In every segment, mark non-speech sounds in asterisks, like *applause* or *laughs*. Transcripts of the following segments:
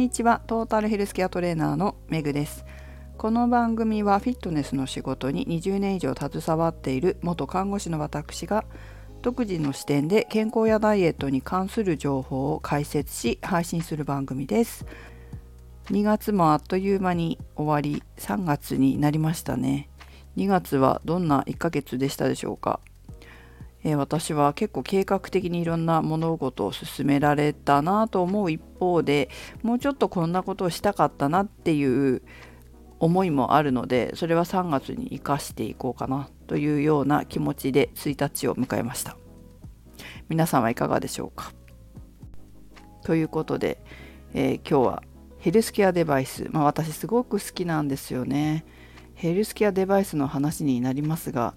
にちは。トータルヘルスケアトレーナーのメグです。この番組はフィットネスの仕事に20年以上携わっている元看護師の私が独自の視点で健康やダイエットに関する情報を解説し配信する番組です。2月もあっという間に終わり3月になりましたね。2月はどんな1ヶ月でしたでしょうか？えー、私は結構計画的にいろんな物事を進められたなと思う一方でもうちょっとこんなことをしたかったなっていう思いもあるのでそれは3月に生かしていこうかなというような気持ちで1日を迎えました。皆さんはいかがでしょうか？ということで、えー、今日はヘルスケアデバイス、まあ、私すごく好きなんですよね。ヘルスケアデバイスの話になりますが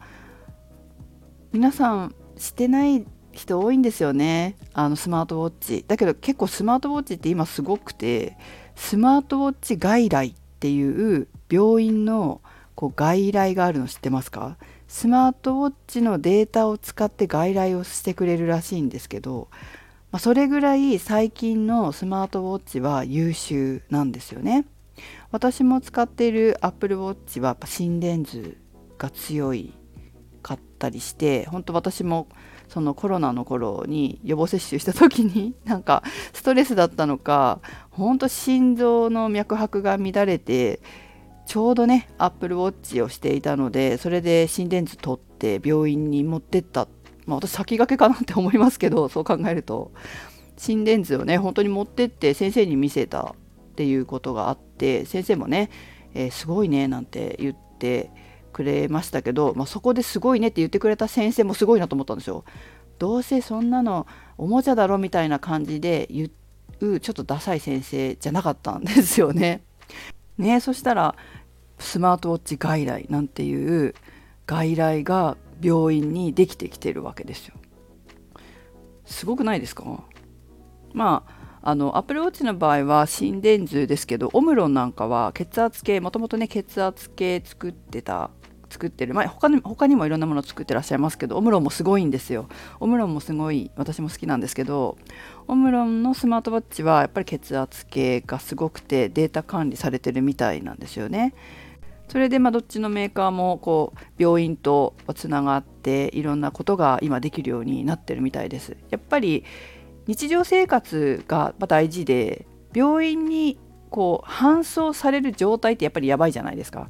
皆さんしてない人多いんですよね。あのスマートウォッチ。だけど結構スマートウォッチって今すごくてスマートウォッチ外来っていう病院のこう外来があるの知ってますか？スマートウォッチのデータを使って外来をしてくれるらしいんですけど、まあ、それぐらい最近のスマートウォッチは優秀なんですよね。私も使っている Apple Watch はやっぱ心電図が強いかったりして本当私もそのコロナの頃に予防接種した時に *laughs* なんかストレスだったのか本当心臓の脈拍が乱れてちょうどねアップルウォッチをしていたのでそれで心電図取って病院に持ってった、まあ、私先駆けかなって思いますけどそう考えると。心電図をね本当に持ってって先生に見せたっていうことがあって先生もね、えー、すごいねなんて言ってくれましたけど、まあ、そこですごいねって言ってくれた先生もすごいなと思ったんですよ。どうせそんなのおもちゃだろみたいな感じで言うちょっとダサい先生じゃなかったんですよね。ねそしたらスマートウォッチ外来なんていう外来が病院にできてきてるわけですよ。すごくないですか？まああのアップルウォッチの場合は心電図ですけどオムロンなんかは血圧計もともとね血圧計作ってた作ってる、まあ、他に他にもいろんなものを作ってらっしゃいますけどオムロンもすごいんですよ。オムロンもすごい私も好きなんですけどオムロンのスマートウォッチはやっぱり血圧計がすごくてデータ管理されてるみたいなんですよね。それでまあどっちのメーカーもこう病院とつながっていろんなことが今できるようになってるみたいです。やっぱり日常生活が大事で病院にこう搬送される状態ってやっぱりやばいじゃないですか。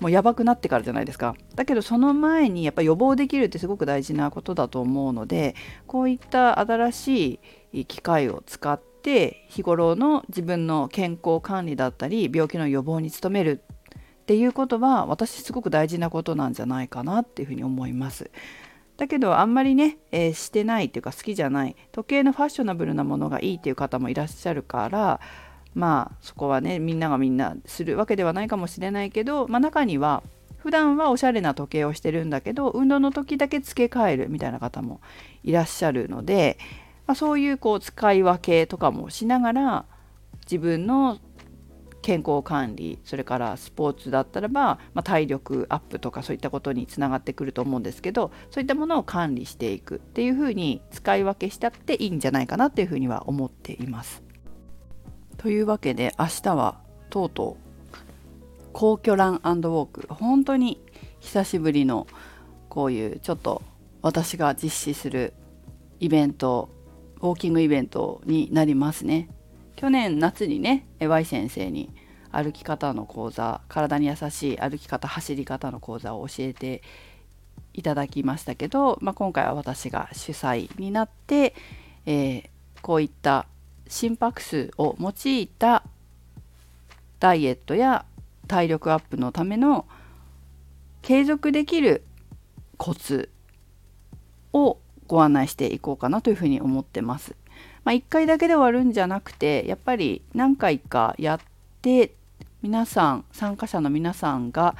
もうやばくなってからじゃないですかだけどその前にやっぱ予防できるってすごく大事なことだと思うのでこういった新しい機械を使って日頃の自分の健康管理だったり病気の予防に努めるっていうことは私すごく大事なことなんじゃないかなっていうふうに思います。だけどあんまりね、えー、してないっていうか好きじゃない時計のファッショナブルなものがいいっていう方もいらっしゃるからまあそこはねみんながみんなするわけではないかもしれないけど、まあ、中には普段はおしゃれな時計をしてるんだけど運動の時だけ付け替えるみたいな方もいらっしゃるので、まあ、そういうこう使い分けとかもしながら自分の健康管理それからスポーツだったらば、まあ、体力アップとかそういったことにつながってくると思うんですけどそういったものを管理していくっていうふうに使い分けしたっていいんじゃないかなっていうふうには思っています。というわけで明日はとうとう皇居ランウォーク本当に久しぶりのこういうちょっと私が実施するイベントウォーキングイベントになりますね。去年夏にね Y 先生に歩き方の講座体に優しい歩き方走り方の講座を教えていただきましたけど、まあ、今回は私が主催になって、えー、こういった心拍数を用いたダイエットや体力アップのための継続できるコツをご案内していこうかなというふうに思ってます。まあ、1回だけで終わるんじゃなくてやっぱり何回かやって皆さん参加者の皆さんが、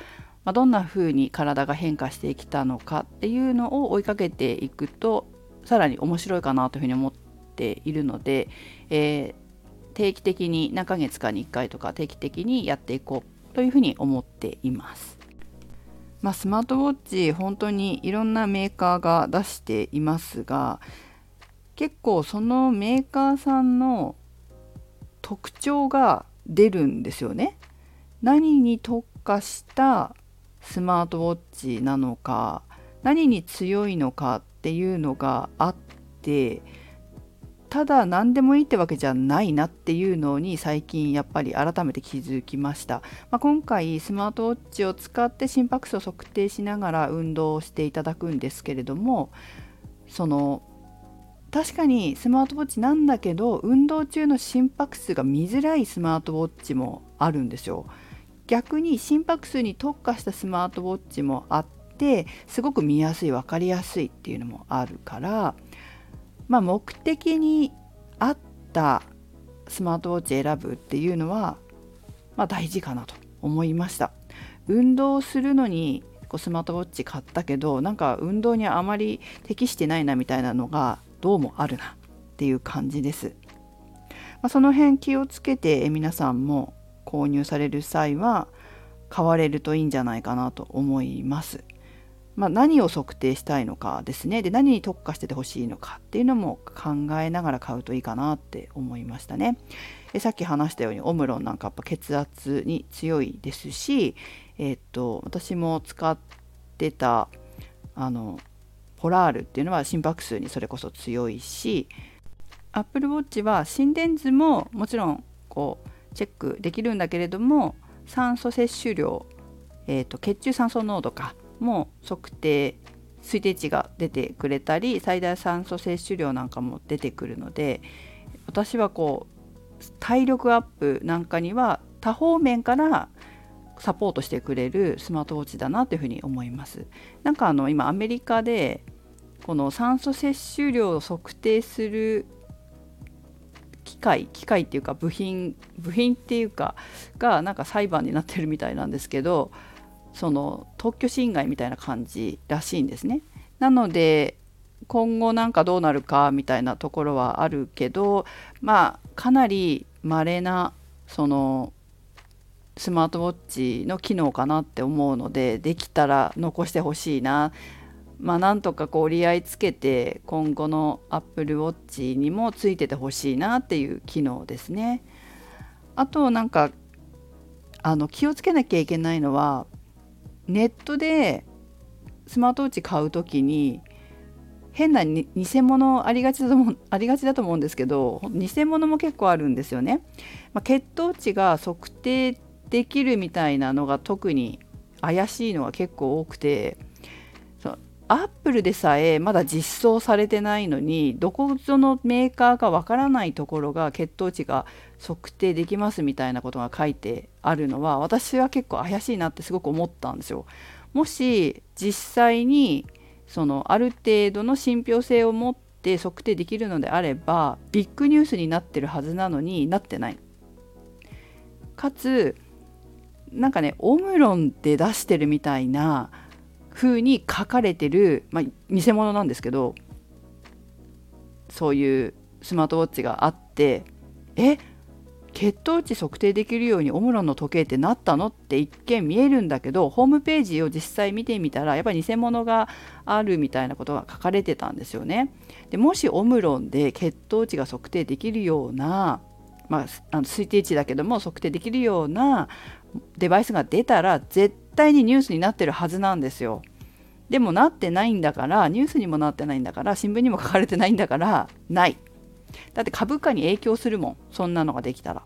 ま、どんな風に体が変化してきたのかっていうのを追いかけていくとさらに面白いかなというふうに思っているので、えー、定期的に何ヶ月かに1回とか定期的にやっていこうというふうに思っています。まあ、スマートウォッチ本当にいろんなメーカーが出していますが結構そのメーカーさんの特徴が出るんですよね。何に特化したスマートウォッチなのか何に強いのかっていうのがあってただ何でもいいってわけじゃないなっていうのに最近やっぱり改めて気づきました、まあ、今回スマートウォッチを使って心拍数を測定しながら運動をしていただくんですけれどもその確かにスマートウォッチなんだけど運動中の心拍数が見づらいスマートウォッチもあるんですよ。逆に心拍数に特化したスマートウォッチもあってすごく見やすい分かりやすいっていうのもあるからまあ目的に合ったスマートウォッチ選ぶっていうのは、まあ、大事かなと思いました運動するのにこうスマートウォッチ買ったけどなんか運動にあまり適してないなみたいなのがどうもあるなっていう感じです、まあ、その辺気をつけて皆さんも購入される際は買われるといいんじゃないかなと思います。まあ、何を測定したいのかですねで何に特化しててほしいのかっていうのも考えながら買うといいかなって思いましたね。えさっき話したようにオムロンなんかやっぱ血圧に強いですし、えー、っと私も使ってたあのポラールっていうのは心拍数にそれこそ強いし Apple Watch は心電図ももちろんこうチェックできるんだけれども酸素摂取量、えーと、血中酸素濃度かも測定推定値が出てくれたり最大酸素摂取量なんかも出てくるので私はこう体力アップなんかには多方面からサポートしてくれるスマートウォッチだなというふうに思います。なんかあの今アメリカでこの酸素摂取量を測定する機械機械っていうか部品部品っていうかがなんか裁判になってるみたいなんですけどその特許侵害みたいな感じらしいんですね。なので今後なんかどうなるかみたいなところはあるけどまあかなり稀なそのスマートウォッチの機能かなって思うのでできたら残してほしいなまあ、なんとかこう折り合いつけて今後の Apple Watch にもついててほしいなっていう機能ですね。あとなんかあの気をつけなきゃいけないのはネットでスマートウォッチ買う時に変な偽物ありがちだと思うありがちだと思うんですけど偽物も結構あるんですよね。まあ、血糖値が測定できるみたいなのが特に怪しいのは結構多くてアップルでさえまだ実装されてないのにどこぞのメーカーかわからないところが血糖値が測定できますみたいなことが書いてあるのは私は結構怪しいなってすごく思ったんですよ。もし実際にそのある程度の信憑性を持って測定できるのであればビッグニュースになってるはずなのになってない。かつなんかねオムロンで出してるみたいな風に書かれてる、まあ、偽物なんですけどそういうスマートウォッチがあってえ血糖値測定できるようにオムロンの時計ってなったのって一見見えるんだけどホームページを実際見てみたらやっぱり偽物があるみたいなことが書かれてたんですよね。でもしオムロンで血糖値が測定できるような、まあ、あの推定値だけども測定できるようなデバイスが出たら絶対にニュースになってるはずなんですよ。でもなってないんだからニュースにもなってないんだから新聞にも書かれてないんだからない。だって株価に影響するもんそんなのができたら。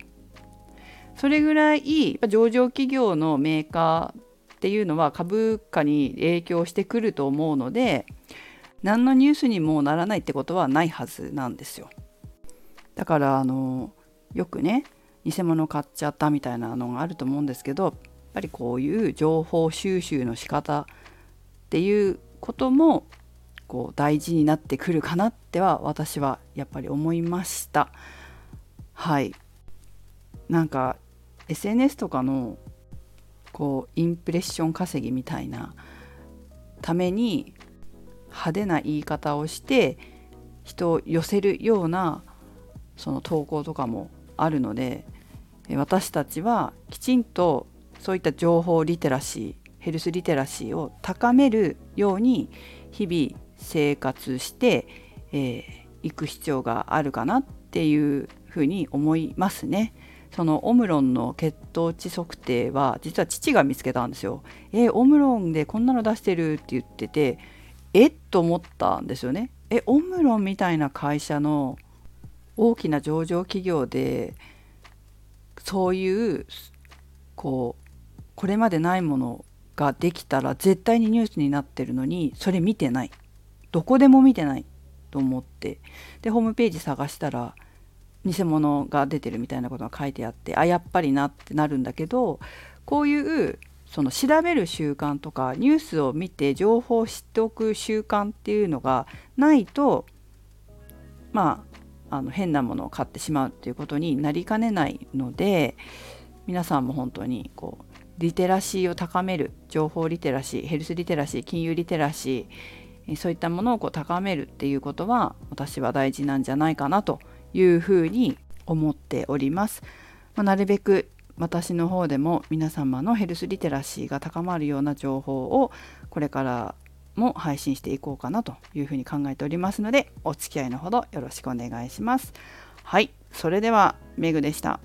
それぐらい上場企業のメーカーっていうのは株価に影響してくると思うので何のニュースにもならないってことはないはずなんですよ。だからあのよくね偽物買っちゃったみたいなのがあると思うんですけどぱりこういう情報収集の仕方っていうこともこう大事になってくるかなっては私はやっぱり思いました。はい。なんか SNS とかのこうインプレッション稼ぎみたいなために派手な言い方をして人を寄せるようなその投稿とかもあるので私たちはきちんとそういった情報リテラシーヘルスリテラシーを高めるように日々生活して、えー、行く必要があるかなっていうふうに思いますね。そのオムロンの血糖値測定は実は父が見つけたんですよ。えオムロンでこんなの出してるって言っててえ？っと思ったんですよね。え？オムロンみたいな会社の大きな上場企業でそういうこうこれまでないものができたら絶対にニュースになってるのにそれ見てない。どこでも見てないと思って。でホームページ探したら偽物が出てるみたいなことが書いてあってあやっぱりなってなるんだけどこういうその調べる習慣とかニュースを見て情報を知っておく習慣っていうのがないとまああの変なものを買ってしまうっていうことになりかねないので皆さんも本当にこうリテラシーを高める情報リテラシーヘルスリテラシー金融リテラシーそういったものをこう高めるっていうことは私は大事なんじゃないかなというふうに思っております。まあ、なるべく私の方でも皆様のヘルスリテラシーが高まるような情報をこれからも配信していこうかなというふうに考えておりますのでお付き合いのほどよろしくお願いします。はい、それではメグでした。